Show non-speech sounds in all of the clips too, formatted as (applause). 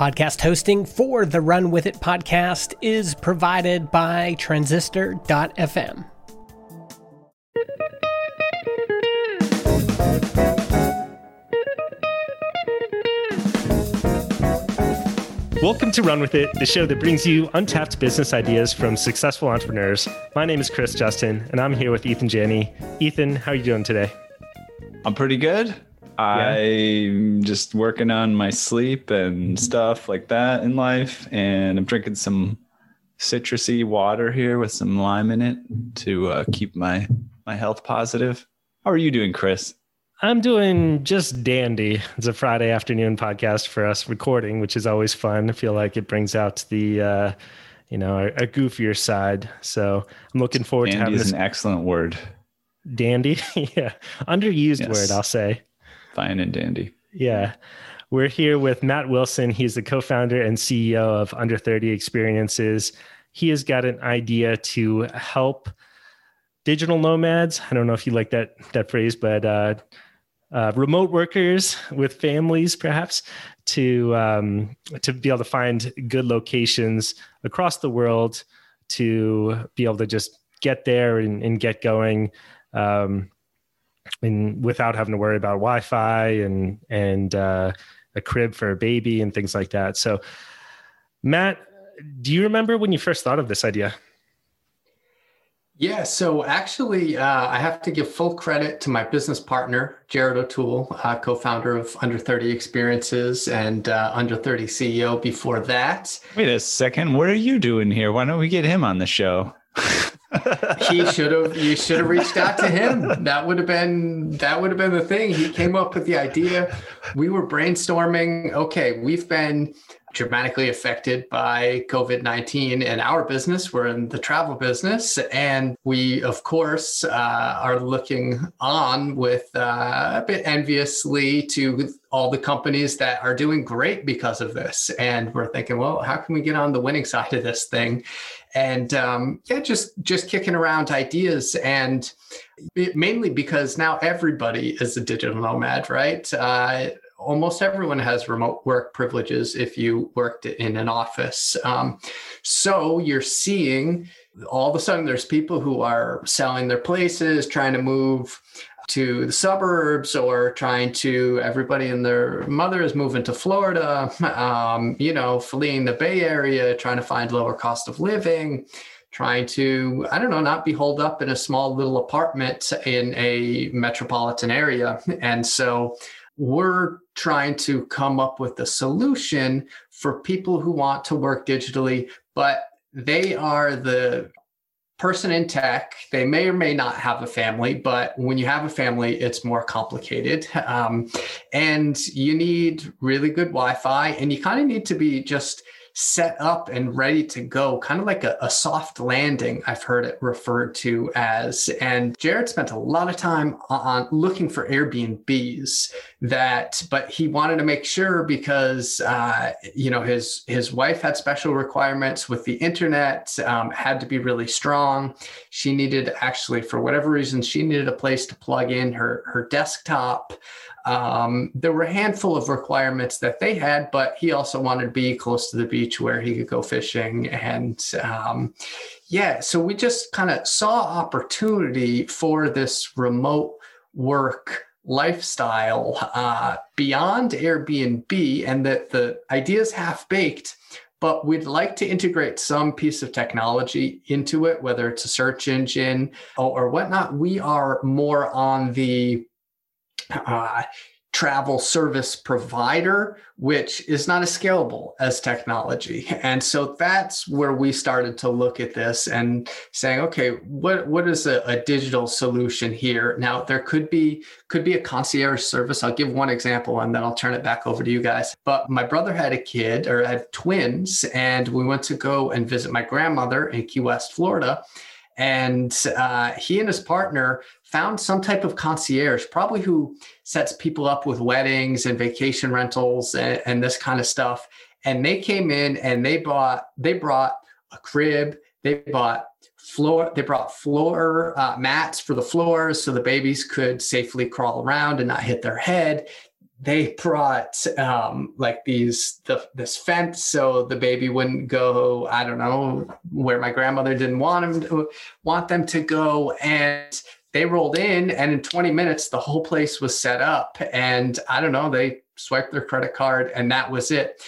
Podcast hosting for the Run With It podcast is provided by Transistor.fm. Welcome to Run With It, the show that brings you untapped business ideas from successful entrepreneurs. My name is Chris Justin, and I'm here with Ethan Janney. Ethan, how are you doing today? I'm pretty good. I'm just working on my sleep and stuff like that in life. And I'm drinking some citrusy water here with some lime in it to uh, keep my, my health positive. How are you doing, Chris? I'm doing just dandy. It's a Friday afternoon podcast for us recording, which is always fun. I feel like it brings out the, uh, you know, a, a, goofier side. So I'm looking forward dandy to having is this. an excellent word. Dandy, (laughs) yeah, underused yes. word, I'll say. Fine and dandy. Yeah. We're here with Matt Wilson. He's the co founder and CEO of Under 30 Experiences. He has got an idea to help digital nomads. I don't know if you like that, that phrase, but uh, uh, remote workers with families, perhaps, to um, to be able to find good locations across the world to be able to just get there and, and get going, um, and without having to worry about Wi-Fi and and uh, a crib for a baby and things like that. So, Matt, do you remember when you first thought of this idea? Yeah, so actually, uh, I have to give full credit to my business partner, Jared O'Toole, uh, co founder of Under 30 Experiences and uh, Under 30 CEO before that. Wait a second. What are you doing here? Why don't we get him on the show? (laughs) he should have you should have reached out to him that would have been that would have been the thing he came up with the idea we were brainstorming okay we've been dramatically affected by COVID 19 in our business. We're in the travel business. And we, of course, uh, are looking on with uh, a bit enviously to all the companies that are doing great because of this. And we're thinking, well, how can we get on the winning side of this thing? And um, yeah, just just kicking around ideas and mainly because now everybody is a digital nomad, right? Uh, almost everyone has remote work privileges if you worked in an office. Um, so you're seeing all of a sudden there's people who are selling their places, trying to move to the suburbs or trying to everybody and their mother is moving to florida (laughs) um, you know fleeing the bay area trying to find lower cost of living trying to i don't know not be holed up in a small little apartment in a metropolitan area. (laughs) And so we're trying to come up with a solution for people who want to work digitally, but they are the person in tech. They may or may not have a family, but when you have a family, it's more complicated. Um, and you need really good Wi Fi, and you kind of need to be just set up and ready to go, kind of like a, a, soft landing, I've heard it referred to as. And Jared spent a lot of time on looking for Airbnbs that, but he wanted to make sure because, uh, you know, his, his wife had special requirements with the internet, um, had to be really strong. She needed actually, for whatever reason, she needed a place to plug in her, her desktop. Um, there were a handful of requirements that they had, but he also wanted to be close to the beach where he could go fishing. And um, yeah, so we just kind of saw opportunity for this remote work lifestyle uh, beyond Airbnb, and that the idea is half baked. But we'd like to integrate some piece of technology into it, whether it's a search engine or, or whatnot. We are more on the uh, travel service provider, which is not as scalable as technology. And so that's where we started to look at this and saying, okay, what, what is a, a, digital solution here? Now there could be could be a concierge service. I'll give one example and then I'll turn it back over to you guys. But my brother had a kid or had twins, and we went to go and visit my grandmother in Key West, Florida. And uh, he and his partner found some type of concierge, probably who sets people up with weddings and vacation rentals and, and this kind of stuff. And they came in and they bought they brought a crib, they bought floor they brought floor uh, mats for the floors so the babies could safely crawl around and not hit their head they brought um, like these the, this fence so the baby wouldn't go i don't know where my grandmother didn't want him to want them to go. And they rolled in and in 20 minutes the whole place was set up. And i don't know they swiped their credit card and that was it.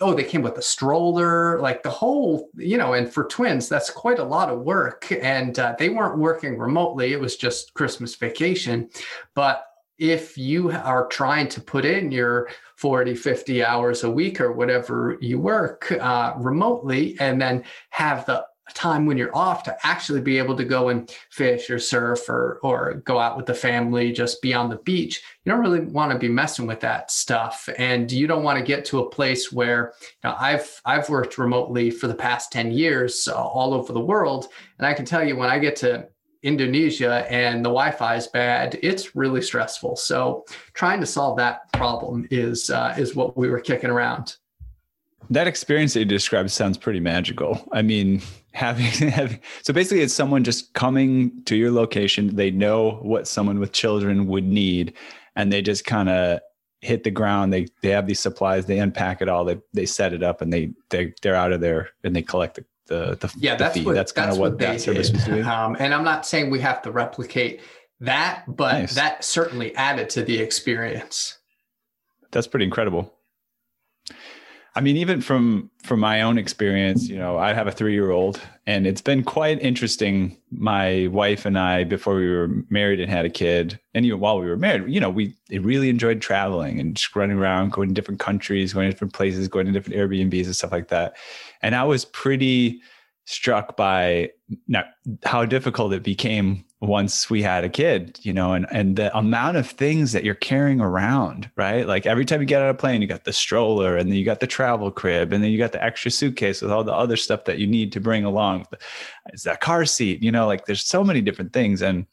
Oh they came with a stroller like the whole you know and for twins that's quite a lot of work. And uh, they weren't working remotely. It was just christmas vacation. But if you are trying to put in your 40 50 hours a week or whatever you work uh, remotely and then have the time when you're off to actually be able to go and fish or surf or or go out with the family just be on the beach you don't really want to be messing with that stuff. And you don't want to get to a place where you know, i've i've worked remotely for the past 10 years uh, all over the world. And i can tell you when i get to Indonesia and the Wi-Fi is bad, it's really stressful. So trying to solve that problem is uh, is what we were kicking around. That experience that you described sounds pretty magical. I mean, (laughs) having, having so basically it's someone just coming to your location. They know what someone with children would need, and they just kind of hit the ground. They they have these supplies. They unpack it all. They they set it up, and they they they're out of there, and they collect the the, the yeah the that's fee. what that's kind of what, that service did. was doing. Um, and I'm not saying we have to replicate that, but nice. that certainly added to the experience. That's pretty incredible. I mean, even from from my own experience, you know, I have a three year old, and it's been quite interesting. My wife and I, before we were married and had a kid, and even while we were married, you know, we really enjoyed traveling and just running around, going to different countries, going to different places, going to different Airbnbs and stuff like that. And I was pretty struck by now how difficult it became once we had a kid, you know, and and the amount of things that you're carrying around, right? Like every time you get on a plane, you got the stroller and then you got the travel crib and then you got the extra suitcase with all the other stuff that you need to bring along. It's that car seat, you know, like there's so many different things. And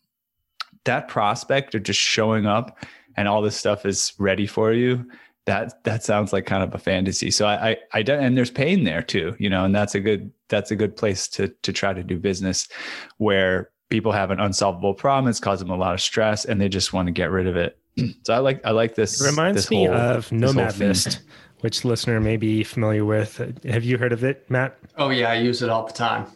that prospect of just showing up and all this stuff is ready for you that that sounds like kind of a fantasy. So I I, I don't, and there's pain there too, you know, and that's a good that's a good place to to try to do business where people have an unsolvable problem. It's causing them a lot of stress, and they just want to get rid of it. (clears throat) So I like I like this. It reminds this me whole, of Nomad List, which listener may be familiar with. Have you heard of it, Matt? Oh yeah, I use it all the time.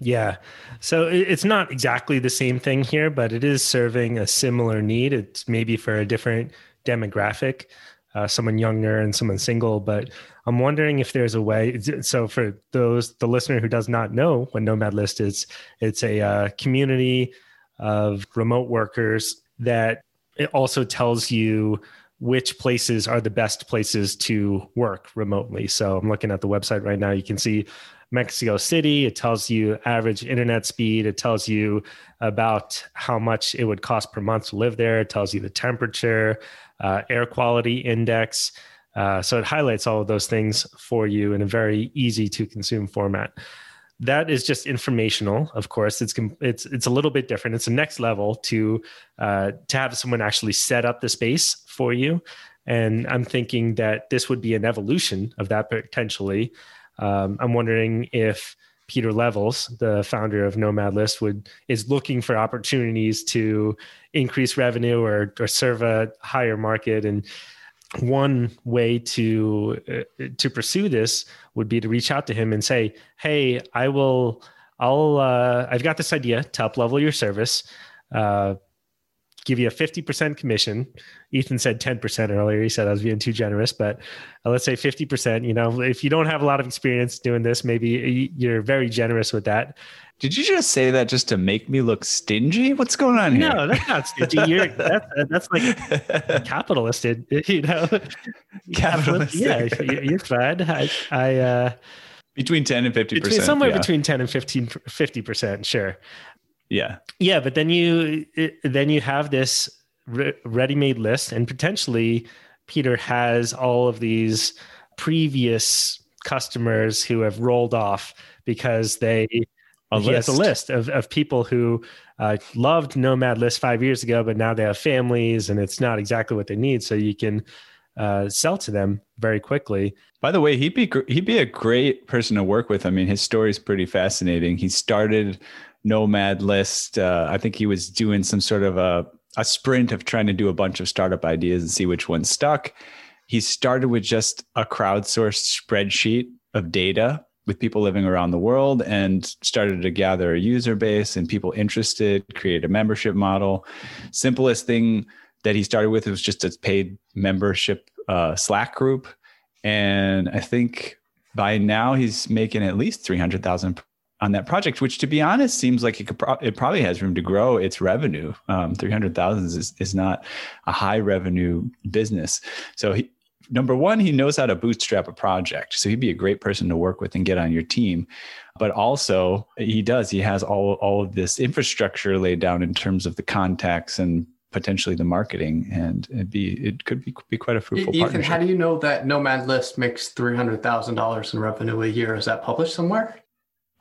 Yeah. So it's not exactly the same thing here, but it is serving a similar need. It's maybe for a different demographic uh, someone younger and someone single. But I'm wondering if there's a way. So for those the listener who does not know what Nomad List is, it's a uh, community of remote workers that it also tells you which places are the best places to work remotely. So I'm looking at the website right now. You can see Mexico City. It tells you average internet speed. It tells you about how much it would cost per month to live there. It tells you the temperature, uh, air quality index. Uh, so it highlights all of those things for you in a very easy to consume format. That is just informational, of course. It's it's it's a little bit different. It's the next level to uh, to have someone actually set up the space for you. And I'm thinking that this would be an evolution of that potentially. Um, I'm wondering if Pieter Levels, the founder of Nomad List, would is looking for opportunities to increase revenue or or serve a higher market. And one way to uh, to pursue this would be to reach out to him and say, "Hey, I will. I'll. Uh, I've got this idea to up level your service. Uh, give you a 50% commission. Ethan said 10% earlier. He said I was being too generous, but uh, let's say 50%. You know, if you don't have a lot of experience doing this, maybe you're very generous with that. Did you just say that just to make me look stingy? What's going on here? No, that's not stingy. You're, that's, that's like (laughs) capitalist, (laughs) you know. Capitalist. Yeah, you're fine. I, I uh, between 10 and 50 percent somewhere yeah. between 10 and 15 50 percent sure yeah. Yeah, but then you then you have this re- ready-made list, and potentially Pieter has all of these previous customers who have rolled off because they a he list. has a list of, of people who uh, loved Nomad List five years ago, but now they have families and it's not exactly what they need. So you can uh, sell to them very quickly. By the way, he'd be he'd be a great person to work with. I mean, his story is pretty fascinating. He started nomad list. Uh, I think he was doing some sort of a a sprint of trying to do a bunch of startup ideas and see which one stuck. He started with just a crowdsourced spreadsheet of data with people living around the world and started to gather a user base and people interested, create a membership model. Simplest thing that he started with was just a paid membership uh, Slack group. And I think by now he's making at least 300,000 on that project, which to be honest seems like it could pro- it probably has room to grow its revenue. Um, 300,000 is, is not a high revenue business. So he, number one, he knows how to bootstrap a project. So he'd be a great person to work with and get on your team. But also he does, he has all, all of this infrastructure laid down in terms of the contacts and potentially the marketing and it'd be it could be, be quite a fruitful Ethan, partnership. how do you know that Nomad List makes three hundred thousand dollars in revenue a year? Is that published somewhere?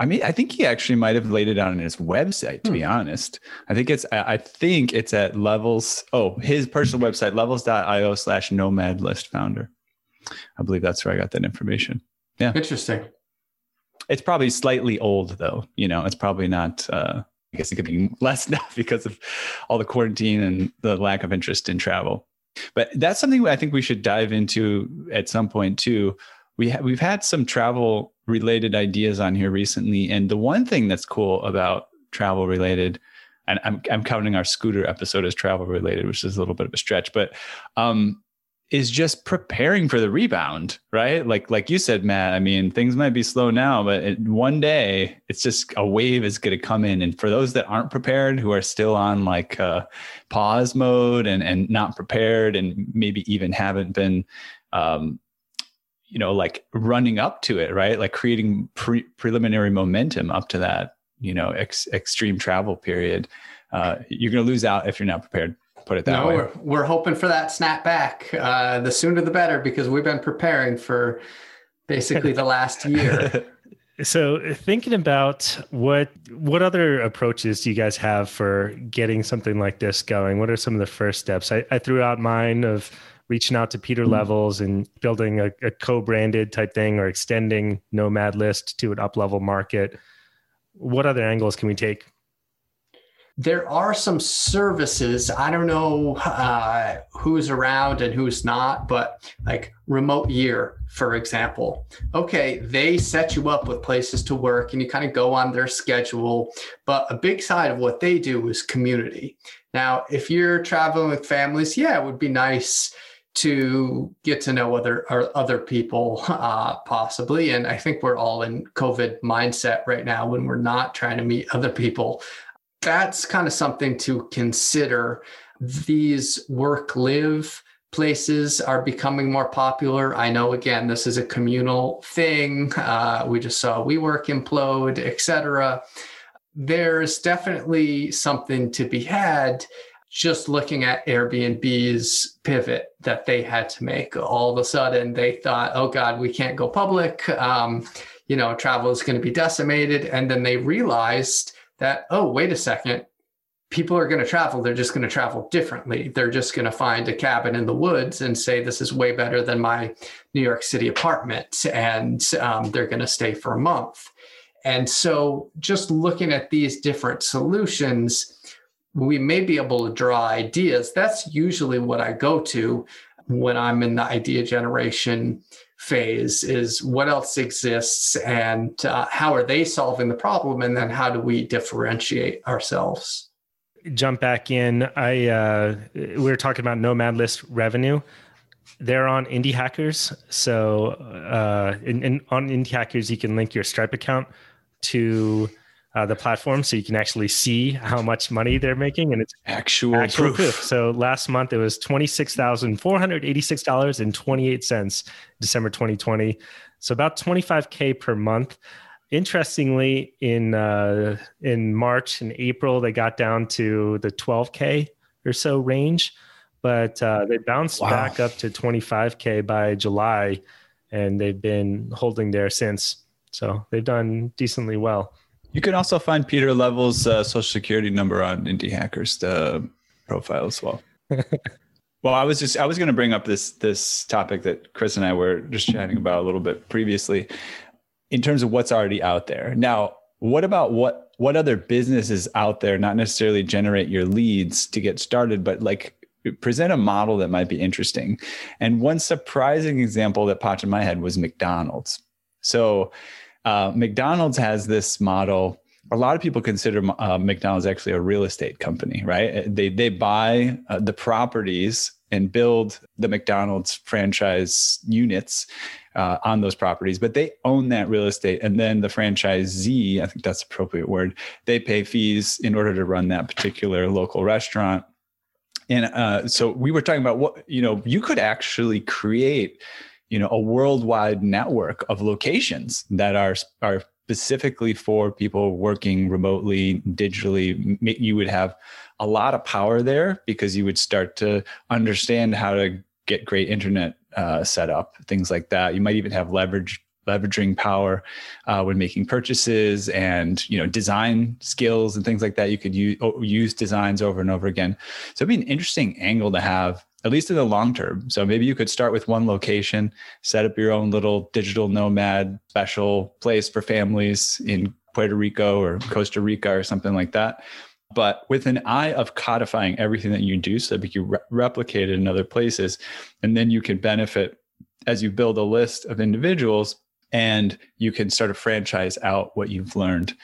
I mean, I think he actually might have laid it out on his website. To hmm. be honest, I think it's I think it's at levels. Oh, his personal website levels.io slash Nomad List Founder. I believe that's where I got that information. Yeah, interesting. It's probably slightly old though. You know, it's probably not. uh I guess it could be less (laughs) now because of all the quarantine and the lack of interest in travel. But that's something I think we should dive into at some point too. We ha- we've had some travel related ideas on here recently, and the one thing that's cool about travel related, and I'm I'm counting our scooter episode as travel related, which is a little bit of a stretch, but um, is just preparing for the rebound, right? Like like you said, Matt. I mean, things might be slow now, but it, one day it's just a wave is going to come in, and for those that aren't prepared, who are still on like uh, pause mode and and not prepared, and maybe even haven't been. Um, you know, like running up to it, right? Like creating pre- preliminary momentum up to that, you know, ex- extreme travel period. Uh, you're going to lose out if you're not prepared put it that no, way. We're, we're hoping for that snap back. Uh, the sooner the better because we've been preparing for basically the last (laughs) year. so thinking about what what other approaches do you guys have for getting something like this going? What are some of the first steps? I, I threw out mine of reaching out to Pieter mm-hmm. Levels and building a, a co-branded type thing or extending Nomad List to an up-level market. What other angles can we take? there are some services i don't know uh, who's around and who's not but like remote year for example okay they set you up with places to work and you kind of go on their schedule but a big side of what they do is community now if you're traveling with families yeah it would be nice to get to know other other people uh, possibly and i think we're all in covid mindset right now when we're not trying to meet other people that's kind of something to consider. These work live places are becoming more popular. I know, again, this is a communal thing. Uh, we just saw WeWork implode, etc. There's definitely something to be had just looking at Airbnb's pivot that they had to make. All of a sudden, they thought, oh God, we can't go public. Um, you know, travel is going to be decimated. And then they realized that, oh, wait a second, people are going to travel. They're just going to travel differently. They're just going to find a cabin in the woods and say, this is way better than my New York City apartment. And um, they're going to stay for a month. And so, just looking at these different solutions, we may be able to draw ideas. That's usually what I go to when I'm in the idea generation phase is what else exists and uh, how are they solving the problem? And then how do we differentiate ourselves? Jump back in. I uh, we were talking about nomad list revenue. They're on indie hackers. So uh, in, in, on indie hackers you can link your stripe account to uh, the platform so you can actually see how much money they're making and it's actual, actual proof. proof. So last month it was $26,486.28 December 2020. So about 25k per month. Interestingly, in uh, in March and April, they got down to the 12k or so range, but uh, they bounced wow. back up to 25k by July, and they've been holding there since. So they've done decently well. You can also find Pieter Level's uh, social security number on Indie Hackers the profile as well. (laughs) well, I was just I was going to bring up this this topic that Chris and I were just chatting about a little bit previously, in terms of what's already out there. Now, what about what what other businesses out there not necessarily generate your leads to get started but like present a model that might be interesting and one surprising example that popped in my head was mcdonald's so uh, mcdonald's has this model a lot of people consider uh, mcdonald's actually a real estate company right they they buy uh, the properties and build the mcdonald's franchise units uh, on those properties, but they own that real estate. And then the franchisee, I think that's appropriate word, they pay fees in order to run that particular local restaurant. And uh, so we were talking about what, you know, you could actually create, you know, a worldwide network of locations that are, are specifically for people working remotely, digitally. You would have a lot of power there because you would start to understand how to get great internet uh, setup, things like that. You might even have leverage leveraging power uh, when making purchases and you know design skills and things like that you could use, use designs over and over again so it'd be an interesting angle to have at least in the long term. So maybe you could start with one location set up your own little digital nomad special place for families in puerto rico or costa rica or something like that. But with an eye of codifying everything that you do so that you re- replicate it in other places and then you can benefit as you build a list of individuals and you can start to franchise out what you've learned.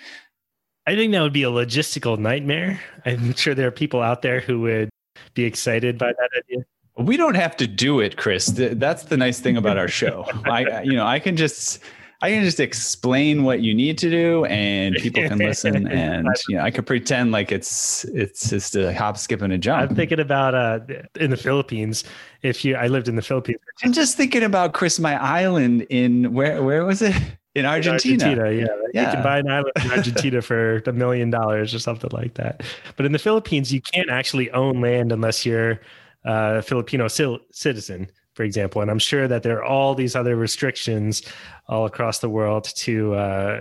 I think that would be a logistical nightmare. I'm sure there are people out there who would be excited by that idea we don't have to do it chris that's the nice thing about our show (laughs) i you know i can just I can just explain what you need to do, and people can listen. (laughs) And you know, I could pretend like it's it's just a hop, skip, and a jump. I'm thinking about uh, in the Philippines. If you, I lived in the Philippines. I'm just thinking about Chris, my island in where where was it? In Argentina. In Argentina, yeah. yeah. You can buy an island in Argentina for (laughs) a million dollars or something like that. But in the Philippines, you can't actually own land unless you're a Filipino citizen for example. And I'm sure that there are all these other restrictions all across the world to uh,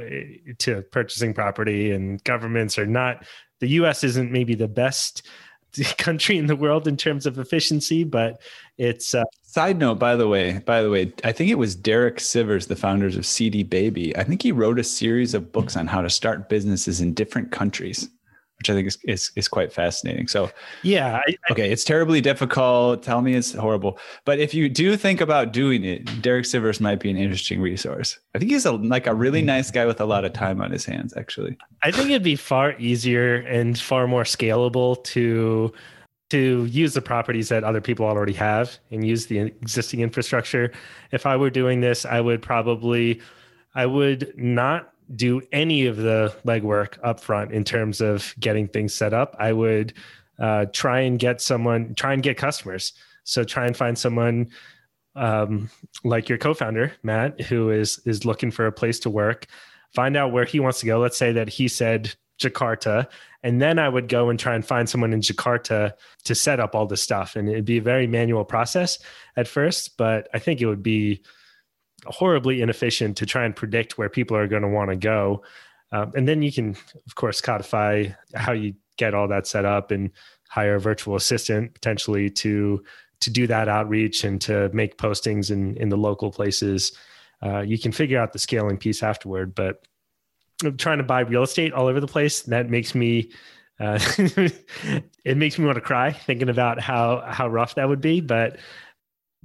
to purchasing property, and governments are not. The U.S. isn't maybe the best (laughs) country in the world in terms of efficiency, but it's. Uh, Side note, by the way, by the way, I think it was Derek Sivers, the founders of CD Baby. I think he wrote a series of books on how to start businesses in different countries which I think is, is, is quite fascinating. So, yeah. I, I, okay. It's terribly difficult. Tell me it's horrible. But if you do think about doing it, Derek Sivers might be an interesting resource. I think he's a, like a really mm-hmm. nice guy with a lot of time on his hands, actually. I think it'd be far easier and far more scalable to to use the properties that other people already have and use the existing infrastructure. If I were doing this, I would probably I would not do any of the legwork up front in terms of getting things set up. I would uh, try and get someone, try and get customers. So try and find someone um, like your co-founder Matt, who is is looking for a place to work. Find out where he wants to go. Let's say that he said Jakarta, and then I would go and try and find someone in Jakarta to set up all the stuff. And it'd be a very manual process at first, but I think it would be horribly inefficient to try and predict where people are going to want to go. Um, and then you can, of course, codify how you get all that set up and hire a virtual assistant potentially to to do that outreach and to make postings in in the local places. Uh, you can figure out the scaling piece afterward, but trying to buy real estate all over the place that makes me uh, (laughs) it makes me want to cry thinking about how how rough that would be. But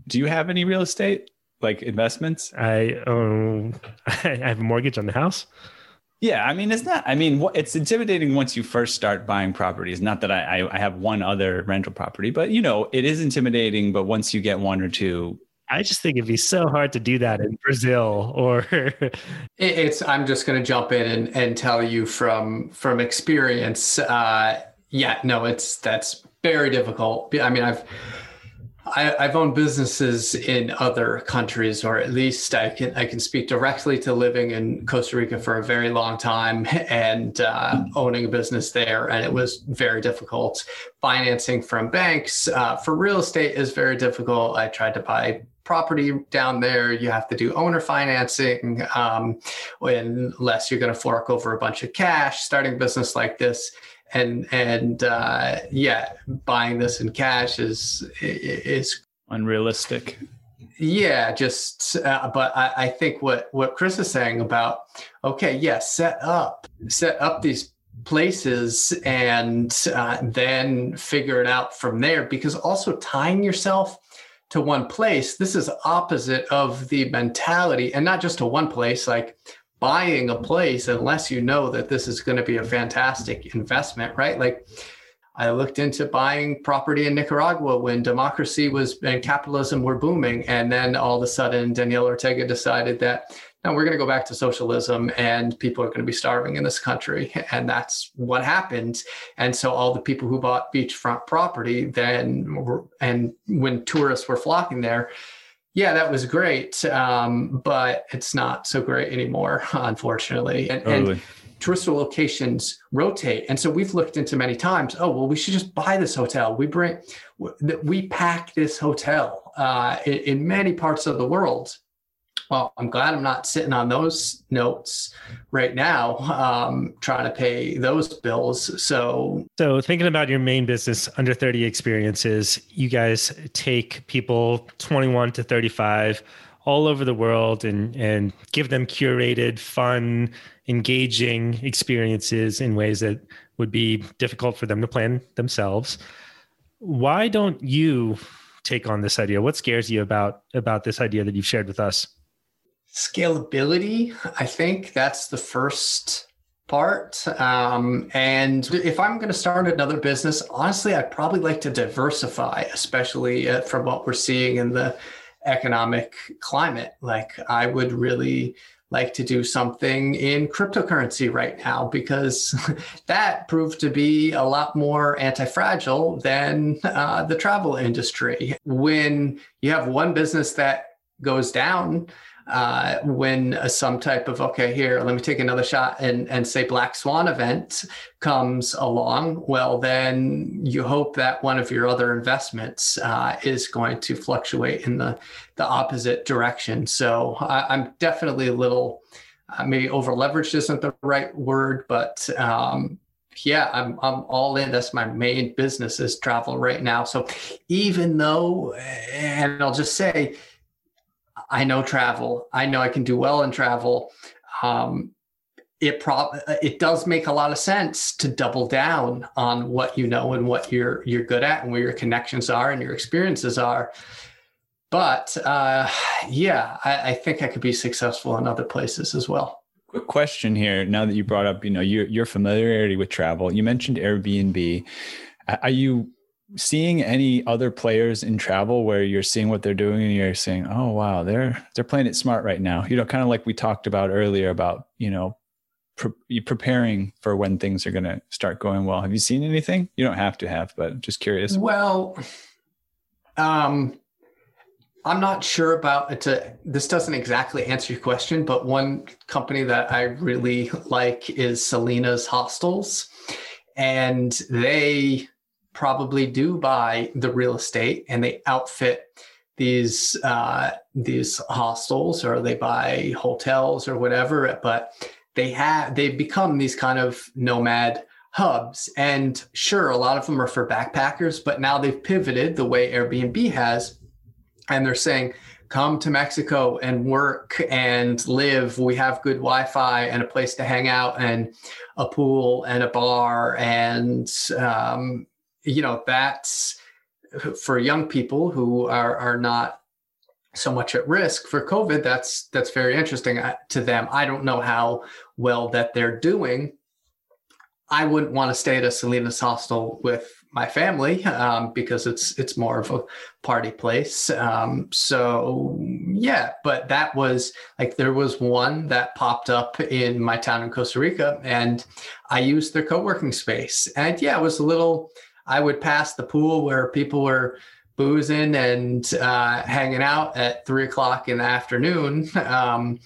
do you have any real estate? like investments? I (laughs) own. I have a mortgage on the house. Yeah, I mean, it's not. I mean, it's intimidating once you first start buying properties. Not that I, I have one other rental property, but you know, it is intimidating. But once you get one or two, I just think it'd be so hard to do that in Brazil or. it's. I'm just going to jump in and, and tell you from from experience. Uh, yeah, no, it's that's very difficult. I mean, I've I, have owned businesses in other countries, or at least I can I can speak directly to living in Costa Rica for a very long time and uh, owning a business there, and it was very difficult. Financing from banks uh, for real estate is very difficult. I tried to buy property down there. You have to do owner financing, um, unless you're going to fork over a bunch of cash. Starting a business like this and and uh, yeah, buying this in cash is is unrealistic. yeah, just uh, but I, I think what what Chris is saying about okay, yeah, set up set up these places and uh, then figure it out from there because also tying yourself to one place this is opposite of the mentality and not just to one place like buying a place unless you know that this is going to be a fantastic investment right like I looked into buying property in Nicaragua when democracy was and capitalism were booming. And then all of a sudden, Daniel Ortega decided that now we're going to go back to socialism and people are going to be starving in this country. (laughs) And that's what happened. And so all the people who bought beachfront property then, were, and when tourists were flocking there, yeah, that was great. Um, but it's not so great anymore, (laughs) unfortunately. And, totally. and touristal locations rotate. And so we've looked into many times, oh, well, we should just buy this hotel. We bring, we pack this hotel uh, in, in many parts of the world. Well, I'm glad I'm not sitting on those notes right now, um, trying to pay those bills. So, so thinking about your main business, under 30 experiences, you guys take people 21 to 35 all over the world and and give them curated, fun, engaging experiences in ways that would be difficult for them to plan themselves. Why don't you take on this idea? What scares you about about this idea that you've shared with us? Scalability. I think that's the first part. Um, and if I'm going to start another business, honestly, I'd probably like to diversify, especially uh, from what we're seeing in the economic climate. Like, I would really like to do something in cryptocurrency right now because (laughs) that proved to be a lot more anti-fragile than uh, the travel industry. When you have one business that goes down, uh, when uh, some type of okay here let me take another shot and, and say black swan event comes along well then you hope that one of your other investments uh, is going to fluctuate in the, the opposite direction so I, am definitely a little uh, maybe over leveraged isn't the right word but um, yeah, I'm I'm all in. That's my main business is travel right now. So even though, and I'll just say, I know travel. I know I can do well in travel. Um, it prob it does make a lot of sense to double down on what you know and what you're you're good at and where your connections are and your experiences are. But uh, yeah, I, I think I could be successful in other places as well. Quick question here. Now that you brought up, you know, your your familiarity with travel, you mentioned Airbnb. Are you seeing any other players in travel where you're seeing what they're doing and you're saying, "Oh wow, they're they're playing it smart right now." You know, kind of like we talked about earlier about you know pre- preparing for when things are going to start going well. Have you seen anything? You don't have to have, but just curious. Well, um, I'm not sure about it. To, this doesn't exactly answer your question, but one company that I really like is Selina's Hostels, and they probably do buy the real estate and they outfit these uh, these hostels or they buy hotels or whatever but they have they become these kind of nomad hubs. And sure a lot of them are for backpackers but now they've pivoted the way airbnb has. And they're saying come to mexico and work and live. We have good wi-fi and a place to hang out and a pool and a bar and um, you know that's for young people who are are not so much at risk for covid that's that's very interesting uh, to them. I don't know how well that they're doing. I wouldn't want to stay at a Selina's hostel with my family um, because it's it's more of a party place. Um, so yeah but that was like there was one that popped up in my town in costa rica and i used their co-working space. And yeah it was a little I would pass the pool where people were boozing and uh, hanging out at three o'clock in the afternoon, um,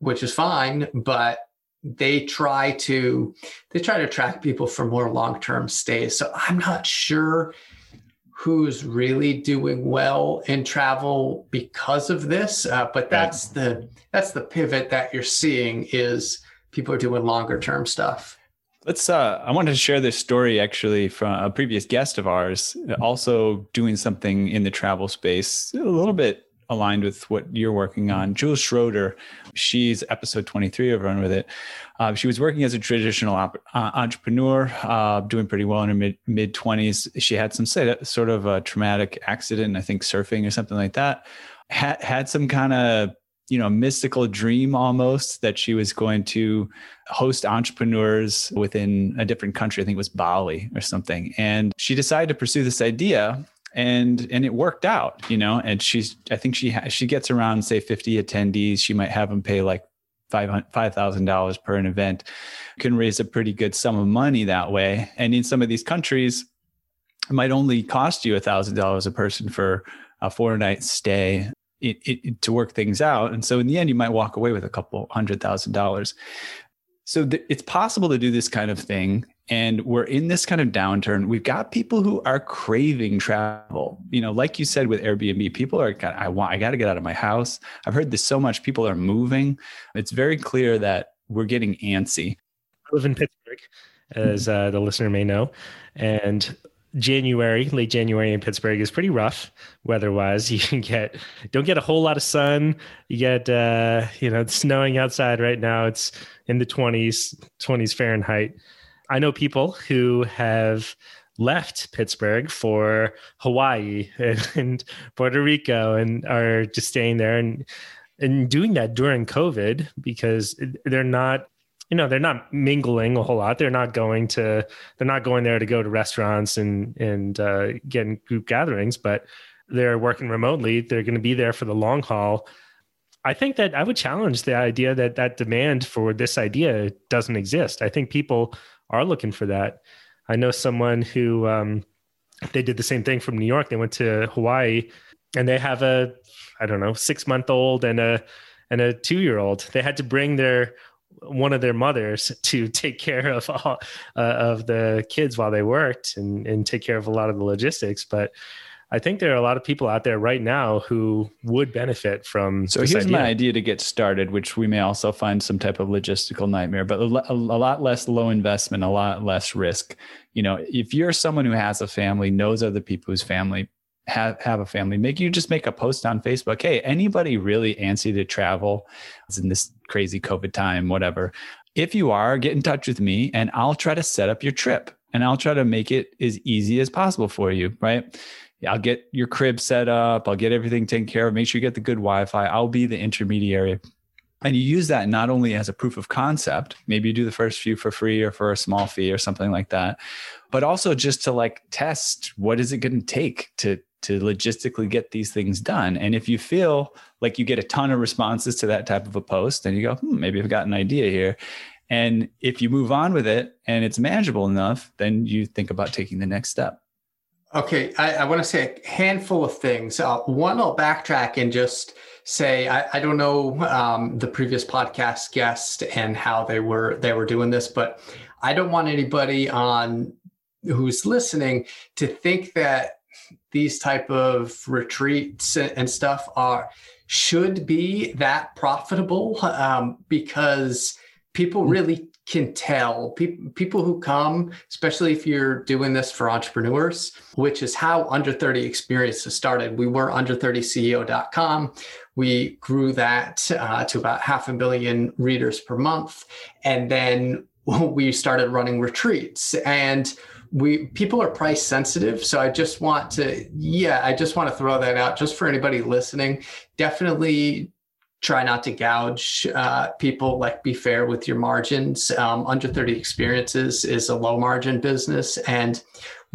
which is fine. But they try to they try to attract people for more long term stays. So I'm not sure who's really doing well in travel because of this. Uh, but that's the that's the pivot that you're seeing is people are doing longer term stuff. Let's. Uh, I wanted to share this story actually from a previous guest of ours, also doing something in the travel space, a little bit aligned with what you're working on. Jules Schroeder, she's episode 23 of Run With It. Uh, she was working as a traditional op- uh, entrepreneur, uh, doing pretty well in her mid mid 20s. She had some sort of a traumatic accident, I think surfing or something like that. Had had some kind of you know mystical dream almost that she was going to host entrepreneurs within a different country. I think it was bali or something. And she decided to pursue this idea and and it worked out you know and she's i think she ha- she gets around say 50 attendees. She might have them pay like $5000 per an event. Can raise a pretty good sum of money that way. And in some of these countries it might only cost you $1000 a person for a four night stay it, it, to work things out. And so in the end, you might walk away with a couple hundred thousand dollars. So th- it's possible to do this kind of thing. And we're in this kind of downturn. We've got people who are craving travel. You know, like you said with Airbnb, people are I want, I got to get out of my house. I've heard this so much. People are moving. It's very clear that we're getting antsy. I live in Pittsburgh, as uh, the listener may know. And January, late January in Pittsburgh is pretty rough weather-wise. (laughs) You can get don't get a whole lot of sun. You get uh, you know, it's snowing outside right now. It's in the 20s, 20s Fahrenheit. I know people who have left Pittsburgh for Hawaii and, (laughs) and Puerto Rico and are just staying there and and doing that during COVID because they're not you know they're not mingling a whole lot. They're not going to they're not going there to go to restaurants and and uh, get in group gatherings but they're working remotely. They're going to be there for the long haul. I think that i would challenge the idea that that demand for this idea doesn't exist. I think people are looking for that. I know someone who um, they did the same thing from new york. They went to hawaii and they have a i don't know six month old and a and a two year old. They had to bring their one of their mothers (laughs) to take care of all uh, of the kids while they worked and and take care of a lot of the logistics but I think there are a lot of people out there right now who would benefit from. So here's idea. my idea to get started, which we may also find some type of logistical nightmare, but a, a, lot less low investment, a lot less risk. You know, if you're someone who has a family, knows other people whose family have have a family, make you just make a post on Facebook. Hey, anybody really antsy to travel? It's in this crazy COVID time, whatever. If you are, get in touch with me and I'll try to set up your trip and I'll try to make it as easy as possible for you, right? I'll get your crib set up, I'll get everything taken care of, make sure you get the good Wi-Fi. I'll be the intermediary. And you use that not only as a proof of concept, maybe you do the first few for free or for a small fee or something like that, but also just to like test what is it going to take to to logistically get these things done. And if you feel like you get a ton of responses to that type of a post, then you go, hmm, maybe I've got an idea here. And if you move on with it and it's manageable enough, then you think about taking the next step. Okay, I, I want to say a handful of things. Uh, one, I'll backtrack and just say I, I don't know um, the previous podcast guest and how they were they were doing this, but I don't want anybody on who's listening to think that these type of retreats and stuff are should be that profitable um, because people hmm. really can tell. People people who come especially if you're doing this for entrepreneurs which is how under 30 experiences started. We were under 30ceo.com we grew that uh, to about half a billion readers per month. And then (laughs) we started running retreats. And we people are price sensitive so i just want to yeah i just want to throw that out just for anybody listening. Definitely try not to gouge uh, people like be fair with your margins. Um, under 30 experiences is a low margin business and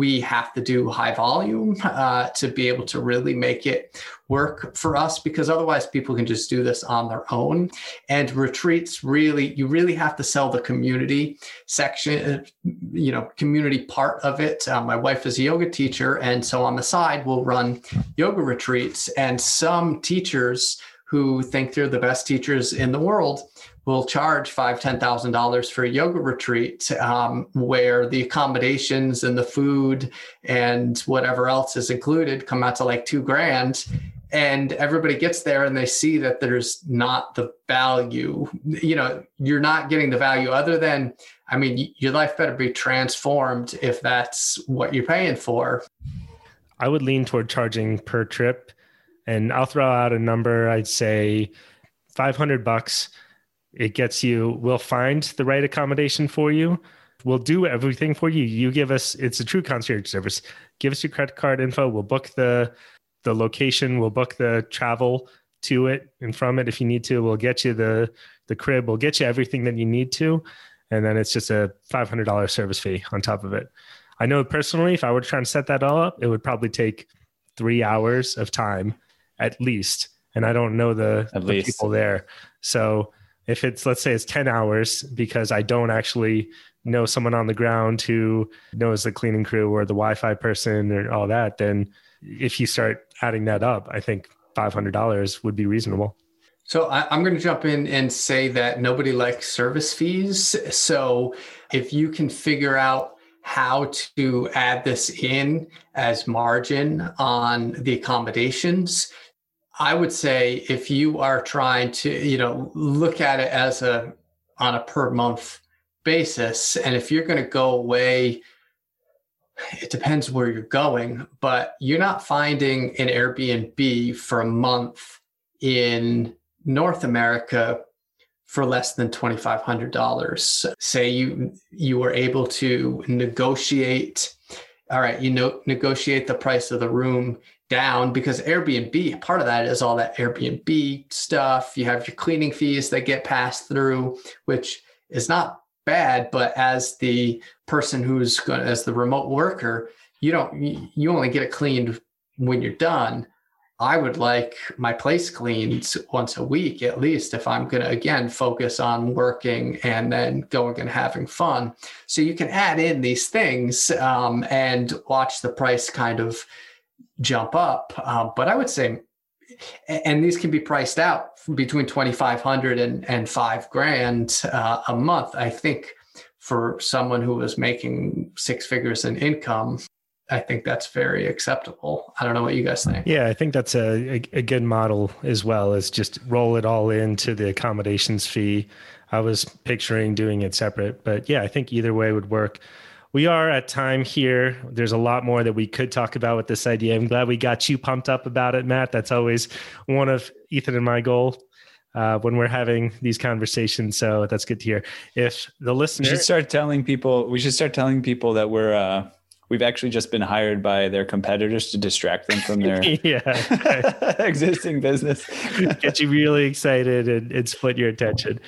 we have to do high volume uh, to be able to really make it work for us because otherwise people can just do this on their own. And retreats really you really have to sell the community section you know community part of it. Um, my wife is a yoga teacher and so on the side we'll run yoga retreats. And some teachers who think they're the best teachers in the world will charge five ten thousand dollars for a yoga retreat um, where the accommodations and the food and whatever else is included come out to like two grand. And everybody gets there and they see that there's not the value. You know you're not getting the value other than i mean your life better be transformed if that's what you're paying for. I would lean toward charging per trip. And I'll throw out a number, I'd say 500 bucks. It gets you, we'll find the right accommodation for you. We'll do everything for you. You give us, it's a true concierge service. Give us your credit card info. We'll book the the location. We'll book the travel to it and from it if you need to. We'll get you the the crib. We'll get you everything that you need to, and then it's just a five hundred dollar service fee on top of it. I know personally, if I were trying to set that all up, it would probably take three hours of time at least, and I don't know the, the people there. So if it's let's say it's 10 hours because I don't actually know someone on the ground who knows the cleaning crew or the Wi-Fi person or all that, then if you start adding that up, I think $500 would be reasonable. So I, am going to jump in and say that nobody likes service fees. So if you can figure out how to add this in as margin on the accommodations, I would say if you are trying to, you know, look at it as a on a per month basis, and if you're going to go away it depends where you're going, but you're not finding an Airbnb for a month in North America for less than $2500 say you you were able to negotiate all right you know negotiate the price of the room down because airbnb part of that is all that airbnb stuff. You have your cleaning fees that get passed through which is not bad but as the person who's going as the remote worker you don't you only get it cleaned when you're done. I would like my place cleaned once a week at least if i'm going to again focus on working and then going and having fun. So you can add in these things um, and watch the price kind of jump up um, but i would say and these can be priced out between 2500 and, and five grand uh, a month. I think for someone who was making six figures in income i think that's very acceptable. I don't know what you guys think. Yeah i think that's a, a, a good model as well as just roll it all into the accommodations fee. I was picturing doing it separate but yeah i think either way would work we are at time here. There's a lot more that we could talk about with this idea. I'm glad we got you pumped up about it, Matt. That's always one of Ethan and my goal uh, when we're having these conversations. So that's good to hear. If the listener we should start telling people, we should start telling people that we're. Uh, we've actually just been hired by their competitors to distract them from their (laughs) yeah (laughs) existing business. Get you really excited and, and split your attention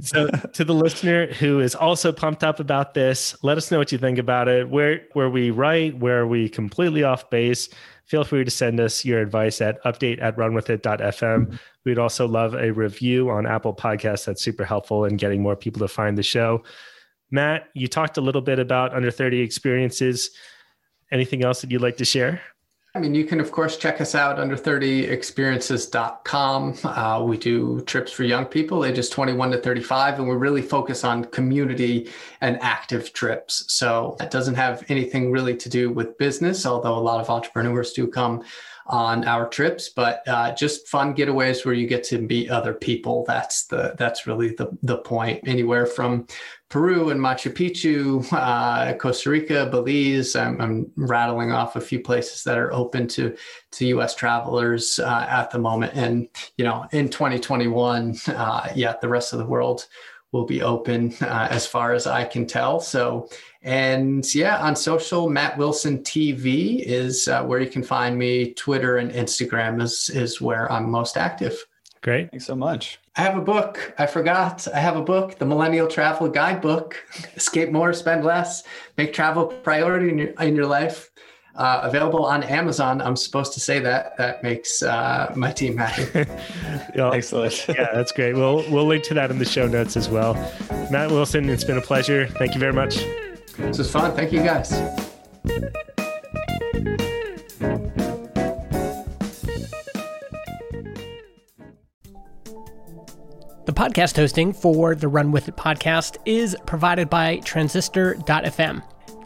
so to the listener who is also pumped up about this let us know what you think about it. Where were we right where are we completely off base feel free to send us your advice at update at runwithit.fm we'd also love a review on apple podcasts. That's super helpful in getting more people to find the show. Matt you talked a little bit about under 30 experiences. Anything else that you'd like to share I mean, you can, of course, check us out under 30experiences.com. Uh, we do trips for young people, ages 21 to 35, and we really focus on community and active trips. So that doesn't have anything really to do with business, although a lot of entrepreneurs do come on our trips, but uh, just fun getaways where you get to meet other people. That's the that's really the the point. Anywhere from Peru and Machu Picchu, uh, Costa Rica, Belize. I'm, I'm, rattling off a few places that are open to to U.S. travelers uh, at the moment, and you know, in 2021, uh, yeah, the rest of the world will be open uh, as far as I can tell. So, and yeah, on social, Matt Wilson TV is uh, where you can find me. Twitter and Instagram is is where I'm most active. Great. Thanks so much. I have a book. I forgot. I have a book, the Millennial Travel Guidebook. (laughs) Escape more, spend less, make travel priority in your, in your life. Uh, available on Amazon. I'm supposed to say that. That makes uh, my team happy. (laughs) Excellent. (laughs) yeah, that's great. We'll we'll link to that in the show notes as well. Matt Wilson, it's been a pleasure. Thank you very much. This was fun. Thank you, guys. The podcast hosting for the Run With It podcast is provided by Transistor.fm.